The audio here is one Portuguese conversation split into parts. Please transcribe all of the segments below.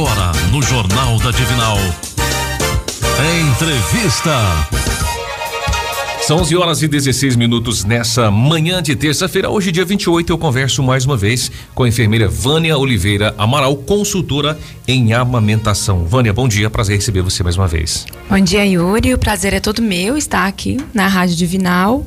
Agora, no Jornal da Divinal. Entrevista. São 11 horas e 16 minutos nessa manhã de terça-feira. Hoje, dia 28, eu converso mais uma vez com a enfermeira Vânia Oliveira Amaral, consultora em amamentação. Vânia, bom dia, prazer receber você mais uma vez. Bom dia, Yuri. O prazer é todo meu estar aqui na Rádio Divinal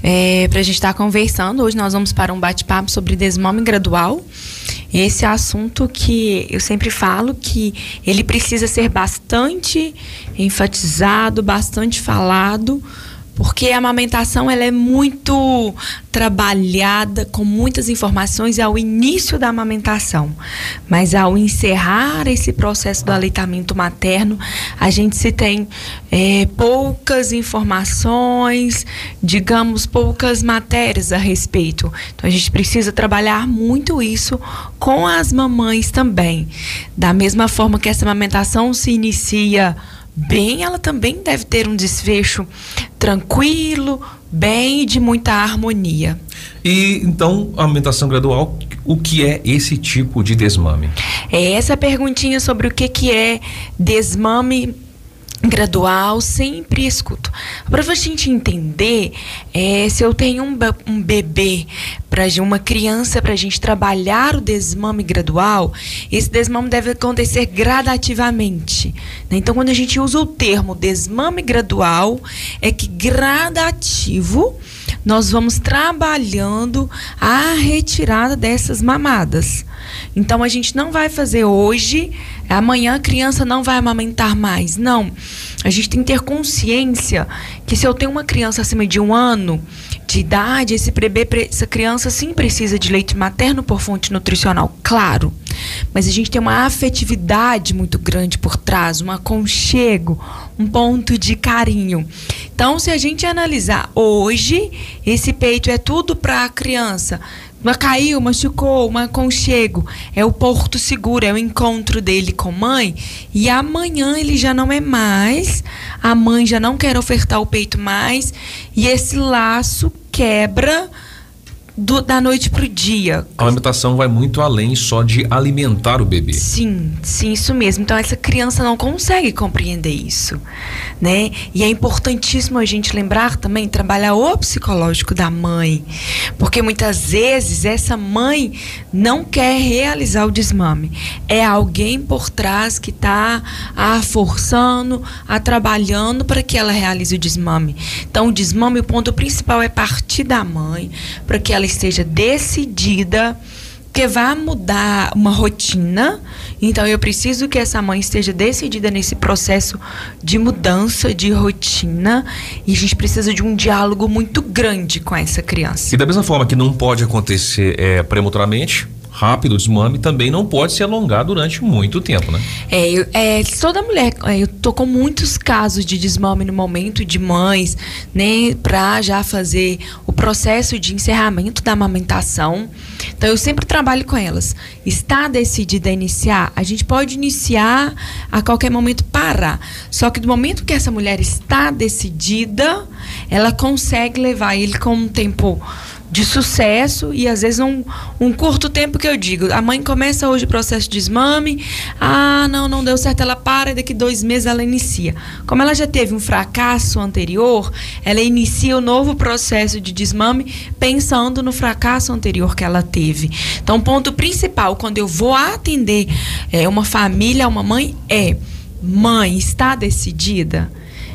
é, para a gente estar conversando. Hoje nós vamos para um bate-papo sobre desmame gradual. Esse é assunto que eu sempre falo que ele precisa ser bastante enfatizado, bastante falado porque a amamentação ela é muito trabalhada com muitas informações ao início da amamentação, mas ao encerrar esse processo do aleitamento materno, a gente se tem é, poucas informações, digamos poucas matérias a respeito. Então a gente precisa trabalhar muito isso com as mamães também, da mesma forma que essa amamentação se inicia bem, ela também deve ter um desfecho tranquilo, bem e de muita harmonia. E então, a alimentação gradual, o que é esse tipo de desmame? É essa perguntinha sobre o que, que é desmame gradual, sempre escuto. Para a gente entender, é, se eu tenho um, um bebê, para uma criança, para a gente trabalhar o desmame gradual, esse desmame deve acontecer gradativamente. Né? Então, quando a gente usa o termo desmame gradual, é que gradativo nós vamos trabalhando a retirada dessas mamadas. Então a gente não vai fazer hoje, amanhã a criança não vai amamentar mais. Não. A gente tem que ter consciência que se eu tenho uma criança acima de um ano de idade, esse bebê, essa criança sim precisa de leite materno por fonte nutricional, claro. Mas a gente tem uma afetividade muito grande por trás, um aconchego, um ponto de carinho. Então, se a gente analisar hoje, esse peito é tudo para a criança. Caiu, machucou, um aconchego. É o porto seguro, é o encontro dele com mãe. E amanhã ele já não é mais. A mãe já não quer ofertar o peito mais. E esse laço quebra do, da noite pro dia. A alimentação vai muito além só de alimentar o bebê. Sim, sim, isso mesmo. Então essa criança não consegue compreender isso, né? E é importantíssimo a gente lembrar também trabalhar o psicológico da mãe, porque muitas vezes essa mãe não quer realizar o desmame. É alguém por trás que está a forçando, a trabalhando para que ela realize o desmame. Então o desmame, o ponto principal é partir da mãe, para que ela ela esteja decidida que vai mudar uma rotina. Então eu preciso que essa mãe esteja decidida nesse processo de mudança de rotina e a gente precisa de um diálogo muito grande com essa criança. E da mesma forma que não pode acontecer é, prematuramente, rápido, o desmame também não pode se alongar durante muito tempo, né? É, eu, é toda mulher, é, eu tô com muitos casos de desmame no momento de mães, né, para já fazer o processo de encerramento da amamentação. Então eu sempre trabalho com elas. Está decidida a iniciar, a gente pode iniciar a qualquer momento parar. Só que do momento que essa mulher está decidida, ela consegue levar ele com um tempo de sucesso e às vezes um, um curto tempo que eu digo. A mãe começa hoje o processo de desmame, ah, não, não deu certo, ela para e daqui dois meses ela inicia. Como ela já teve um fracasso anterior, ela inicia o novo processo de desmame pensando no fracasso anterior que ela teve. Então, o ponto principal quando eu vou atender é, uma família, uma mãe, é: mãe, está decidida?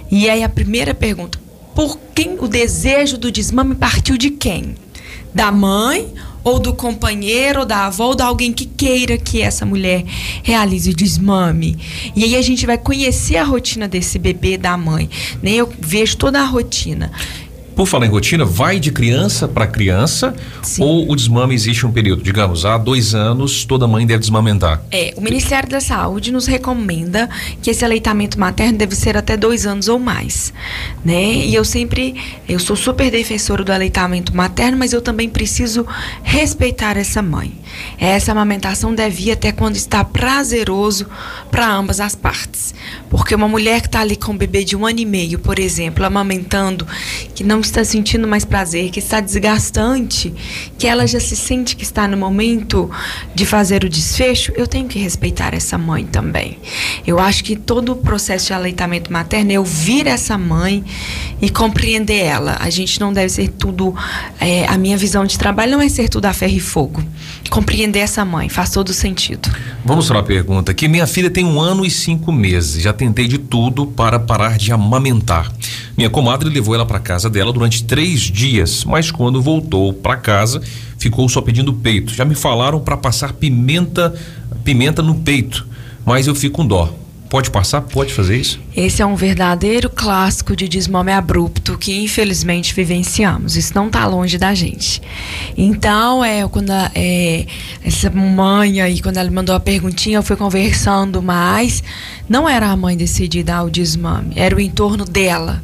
E aí a primeira pergunta, por quem o desejo do desmame partiu de quem? Da mãe ou do companheiro, ou da avó, ou de alguém que queira que essa mulher realize o desmame. E aí a gente vai conhecer a rotina desse bebê da mãe. Né? Eu vejo toda a rotina. Por falar em rotina, vai de criança para criança Sim. ou o desmame existe um período? Digamos, há dois anos toda mãe deve desmamentar. É, o Ministério da Saúde nos recomenda que esse aleitamento materno deve ser até dois anos ou mais, né? E eu sempre, eu sou super defensora do aleitamento materno, mas eu também preciso respeitar essa mãe. Essa amamentação deve ir até quando está prazeroso para ambas as partes. Porque uma mulher que está ali com um bebê de um ano e meio, por exemplo, amamentando, que não está sentindo mais prazer, que está desgastante, que ela já se sente que está no momento de fazer o desfecho, eu tenho que respeitar essa mãe também. Eu acho que todo o processo de aleitamento materno é ouvir essa mãe e compreender ela. A gente não deve ser tudo. É, a minha visão de trabalho não é ser tudo a ferro e fogo. Compreender essa mãe faz todo sentido. Vamos para a pergunta aqui. Minha filha tem um ano e cinco meses. Já tentei de tudo para parar de amamentar. Minha comadre levou ela para casa dela durante três dias, mas quando voltou para casa ficou só pedindo peito. Já me falaram para passar pimenta, pimenta no peito, mas eu fico com dó. Pode passar? Pode fazer isso? Esse é um verdadeiro clássico de desmame abrupto que infelizmente vivenciamos. Isso não está longe da gente. Então, é, quando a, é, essa mãe aí, quando ela mandou a perguntinha, eu fui conversando mais. Não era a mãe decidida ao desmame, era o entorno dela.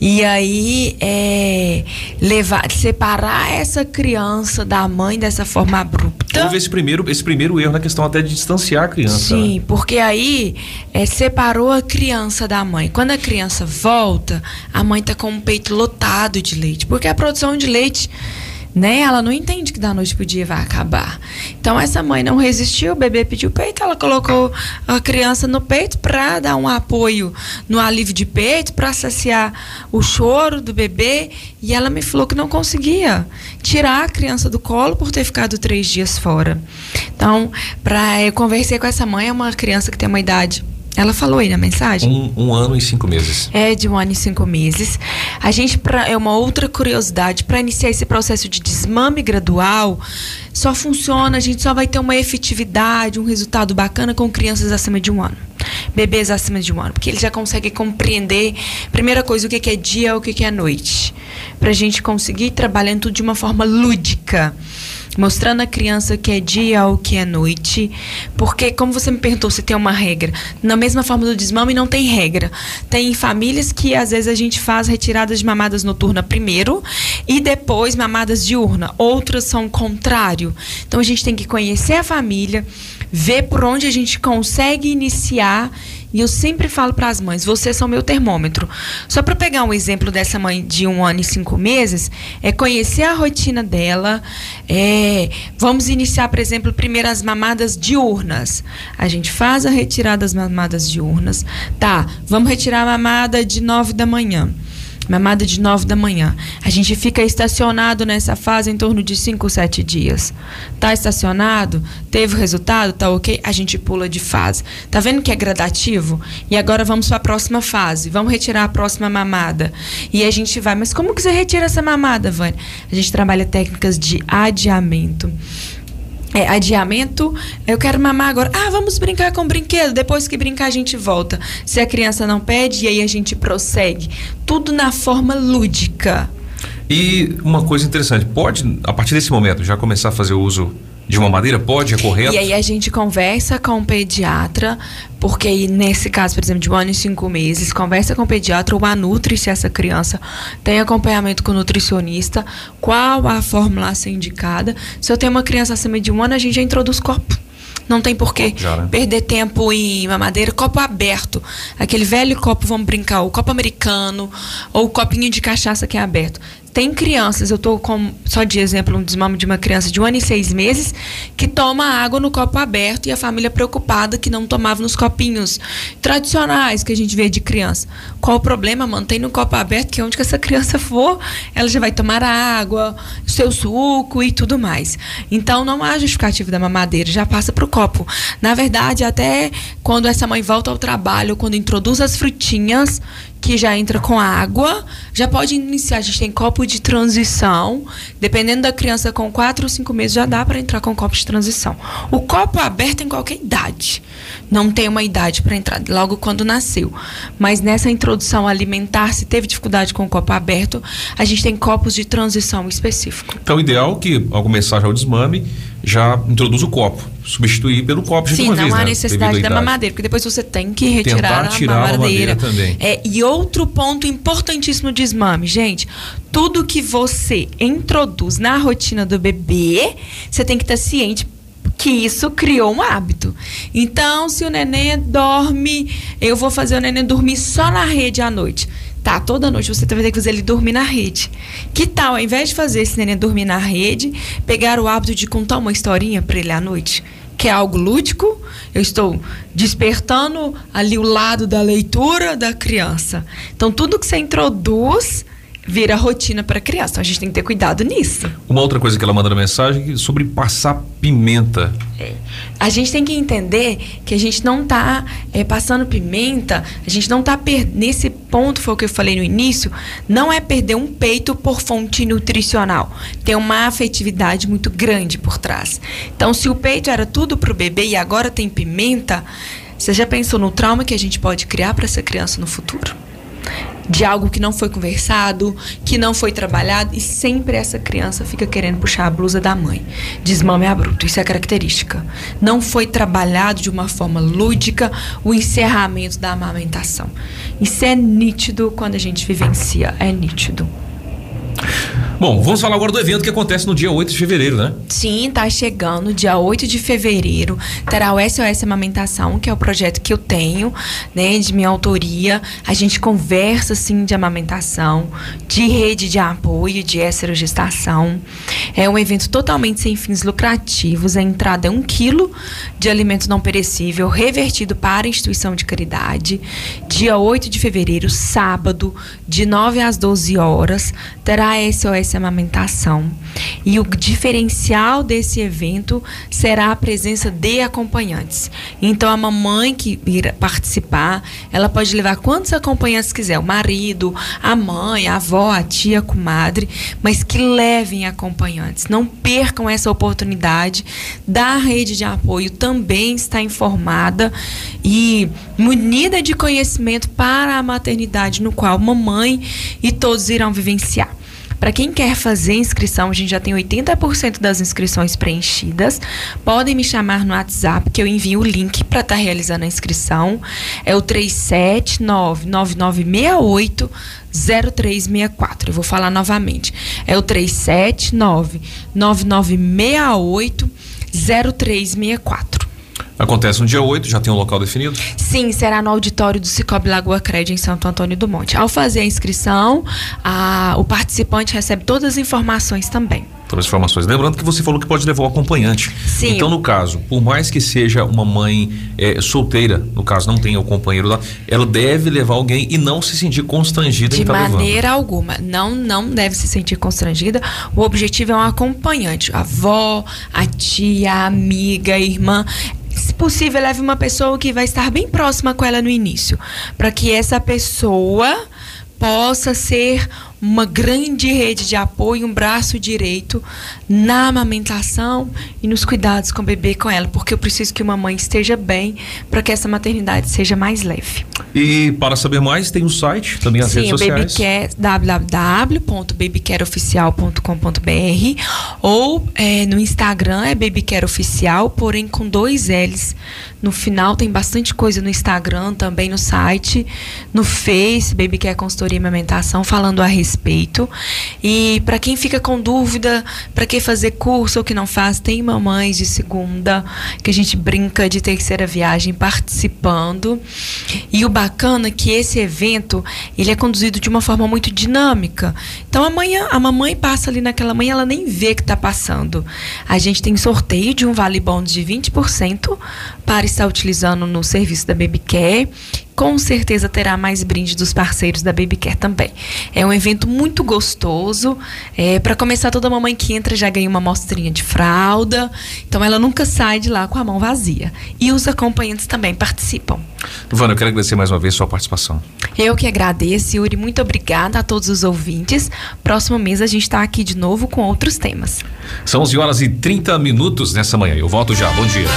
E aí, é, levar, separar essa criança da mãe dessa forma abrupta. Houve esse primeiro, esse primeiro erro na questão até de distanciar a criança. Sim, né? porque aí é, separou a criança da mãe. Quando a criança volta, a mãe tá com o peito lotado de leite. Porque a produção de leite né? Ela não entende que da noite pro dia vai acabar. Então essa mãe não resistiu, o bebê pediu peito, ela colocou a criança no peito para dar um apoio no alívio de peito, para saciar o choro do bebê, e ela me falou que não conseguia tirar a criança do colo por ter ficado três dias fora. Então, para eu conversei com essa mãe, é uma criança que tem uma idade ela falou aí na mensagem? Um, um, ano e cinco meses. É, de um ano e cinco meses. A gente, pra, é uma outra curiosidade, para iniciar esse processo de desmame gradual, só funciona, a gente só vai ter uma efetividade, um resultado bacana com crianças acima de um ano. Bebês acima de um ano, porque eles já conseguem compreender, primeira coisa, o que é dia, o que é noite. Para a gente conseguir trabalhando tudo de uma forma lúdica mostrando à criança que é dia ou que é noite. Porque, como você me perguntou se tem uma regra, na mesma forma do desmame não tem regra. Tem famílias que às vezes a gente faz retiradas de mamadas noturna primeiro e depois mamadas diurna. Outras são o contrário. Então a gente tem que conhecer a família, ver por onde a gente consegue iniciar e eu sempre falo para as mães: vocês são meu termômetro. Só para pegar um exemplo dessa mãe de um ano e cinco meses, é conhecer a rotina dela. É, vamos iniciar, por exemplo, primeiro as mamadas diurnas. A gente faz a retirada das mamadas diurnas. Tá, vamos retirar a mamada de nove da manhã mamada de 9 da manhã. A gente fica estacionado nessa fase em torno de 5 ou 7 dias. Tá estacionado? Teve resultado? Tá ok? A gente pula de fase. Tá vendo que é gradativo? E agora vamos para a próxima fase. Vamos retirar a próxima mamada. E a gente vai, mas como que você retira essa mamada, Vânia? A gente trabalha técnicas de adiamento é, adiamento, eu quero mamar agora. Ah, vamos brincar com o brinquedo. Depois que brincar, a gente volta. Se a criança não pede, e aí a gente prossegue. Tudo na forma lúdica. E uma coisa interessante, pode, a partir desse momento, já começar a fazer o uso de uma madeira? Pode, é correto? E aí a gente conversa com o pediatra, porque nesse caso, por exemplo, de um ano e cinco meses, conversa com o pediatra ou a Nutri, se essa criança tem acompanhamento com o nutricionista, qual a fórmula a ser indicada. Se eu tenho uma criança acima de um ano, a gente já introduz copo. Não tem porquê né? perder tempo em mamadeira, copo aberto. Aquele velho copo, vamos brincar, o copo americano, ou o copinho de cachaça que é aberto. Tem crianças, eu estou com, só de exemplo, um desmame de uma criança de um ano e seis meses que toma água no copo aberto e a família preocupada que não tomava nos copinhos tradicionais que a gente vê de criança. Qual o problema? Mantém no copo aberto, que onde que essa criança for, ela já vai tomar água, seu suco e tudo mais. Então não há justificativo da mamadeira, já passa para o copo. Na verdade, até quando essa mãe volta ao trabalho, quando introduz as frutinhas, que já entra com água, já pode iniciar. A gente tem copo de transição. Dependendo da criança com 4 ou 5 meses, já dá para entrar com copo de transição. O copo aberto em qualquer idade. Não tem uma idade para entrar, logo quando nasceu. Mas nessa introdução alimentar, se teve dificuldade com o copo aberto, a gente tem copos de transição específico. Então, o ideal é que, ao começar já o desmame, já introduz o copo, substituir pelo copo de Sim, uma não vez, há né? necessidade da mamadeira, porque depois você tem que retirar Tentar a mamadeira. A também. É, e outro ponto importantíssimo de desmame, gente, tudo que você introduz na rotina do bebê, você tem que estar ciente que isso criou um hábito. Então, se o neném dorme, eu vou fazer o neném dormir só na rede à noite Tá, toda noite você vai ter que fazer ele dormir na rede. Que tal, ao invés de fazer esse neném dormir na rede, pegar o hábito de contar uma historinha para ele à noite? Que é algo lúdico, eu estou despertando ali o lado da leitura da criança. Então, tudo que você introduz vira rotina para criança. Então a gente tem que ter cuidado nisso. Uma outra coisa que ela manda na mensagem é sobre passar pimenta. É. A gente tem que entender que a gente não está é, passando pimenta, a gente não está nesse ponto foi o que eu falei no início, não é perder um peito por fonte nutricional. Tem uma afetividade muito grande por trás. Então, se o peito era tudo para o bebê e agora tem pimenta, você já pensou no trauma que a gente pode criar para essa criança no futuro? De algo que não foi conversado, que não foi trabalhado, e sempre essa criança fica querendo puxar a blusa da mãe. Desmame abrupto, isso é característica. Não foi trabalhado de uma forma lúdica o encerramento da amamentação. Isso é nítido quando a gente vivencia, é nítido. Bom, vamos falar agora do evento que acontece no dia 8 de fevereiro, né? Sim, tá chegando. Dia 8 de fevereiro terá o SOS Amamentação, que é o projeto que eu tenho, né, de minha autoria. A gente conversa, assim, de amamentação, de rede de apoio, de gestação. É um evento totalmente sem fins lucrativos. A entrada é um quilo de alimento não perecível revertido para a instituição de caridade. Dia 8 de fevereiro, sábado, de 9 às 12 horas, terá SOS essa amamentação. E o diferencial desse evento será a presença de acompanhantes. Então, a mamãe que irá participar, ela pode levar quantos acompanhantes quiser: o marido, a mãe, a avó, a tia, a comadre, mas que levem acompanhantes. Não percam essa oportunidade. Da rede de apoio também está informada e munida de conhecimento para a maternidade, no qual mamãe e todos irão vivenciar. Para quem quer fazer inscrição, a gente já tem 80% das inscrições preenchidas. Podem me chamar no WhatsApp que eu envio o link para estar tá realizando a inscrição. É o 3799968 0364. Eu vou falar novamente. É o 379 9968 0364. Acontece no dia 8, já tem um local definido? Sim, será no auditório do Cicobi Lagoa Crédito em Santo Antônio do Monte. Ao fazer a inscrição, a, o participante recebe todas as informações também. Todas as informações. Lembrando que você falou que pode levar o acompanhante. Sim. Então, no caso, por mais que seja uma mãe é, solteira, no caso não tenha o companheiro lá, ela deve levar alguém e não se sentir constrangida De em tá maneira alguma. Não, não deve se sentir constrangida. O objetivo é um acompanhante. A avó, a tia, a amiga, a irmã se possível, leve uma pessoa que vai estar bem próxima com ela no início, para que essa pessoa possa ser uma grande rede de apoio, um braço direito na amamentação e nos cuidados com o bebê com ela, porque eu preciso que uma mãe esteja bem para que essa maternidade seja mais leve. E para saber mais, tem o site, também as Sim, redes sociais. Babycare, www.babycareoficial.com.br ou é, no Instagram é babycareoficial, porém com dois L's. No final tem bastante coisa no Instagram, também no site, no Face, Babycare Consultoria e Amamentação, falando a respeito. E para quem fica com dúvida, para que fazer curso ou que não faz, tem mamães de segunda que a gente brinca de terceira viagem participando. E o bacana é que esse evento, ele é conduzido de uma forma muito dinâmica. Então amanhã a mamãe passa ali naquela manhã, ela nem vê que está passando. A gente tem sorteio de um vale bônus de 20% para estar utilizando no serviço da Baby Care com certeza terá mais brinde dos parceiros da Baby Care também. É um evento muito gostoso. É, para começar, toda mamãe que entra já ganha uma amostrinha de fralda. Então ela nunca sai de lá com a mão vazia. E os acompanhantes também participam. Ivana, eu quero agradecer mais uma vez sua participação. Eu que agradeço, Yuri. Muito obrigada a todos os ouvintes. Próximo mês a gente está aqui de novo com outros temas. São 11 horas e 30 minutos nessa manhã. Eu volto já. Bom dia.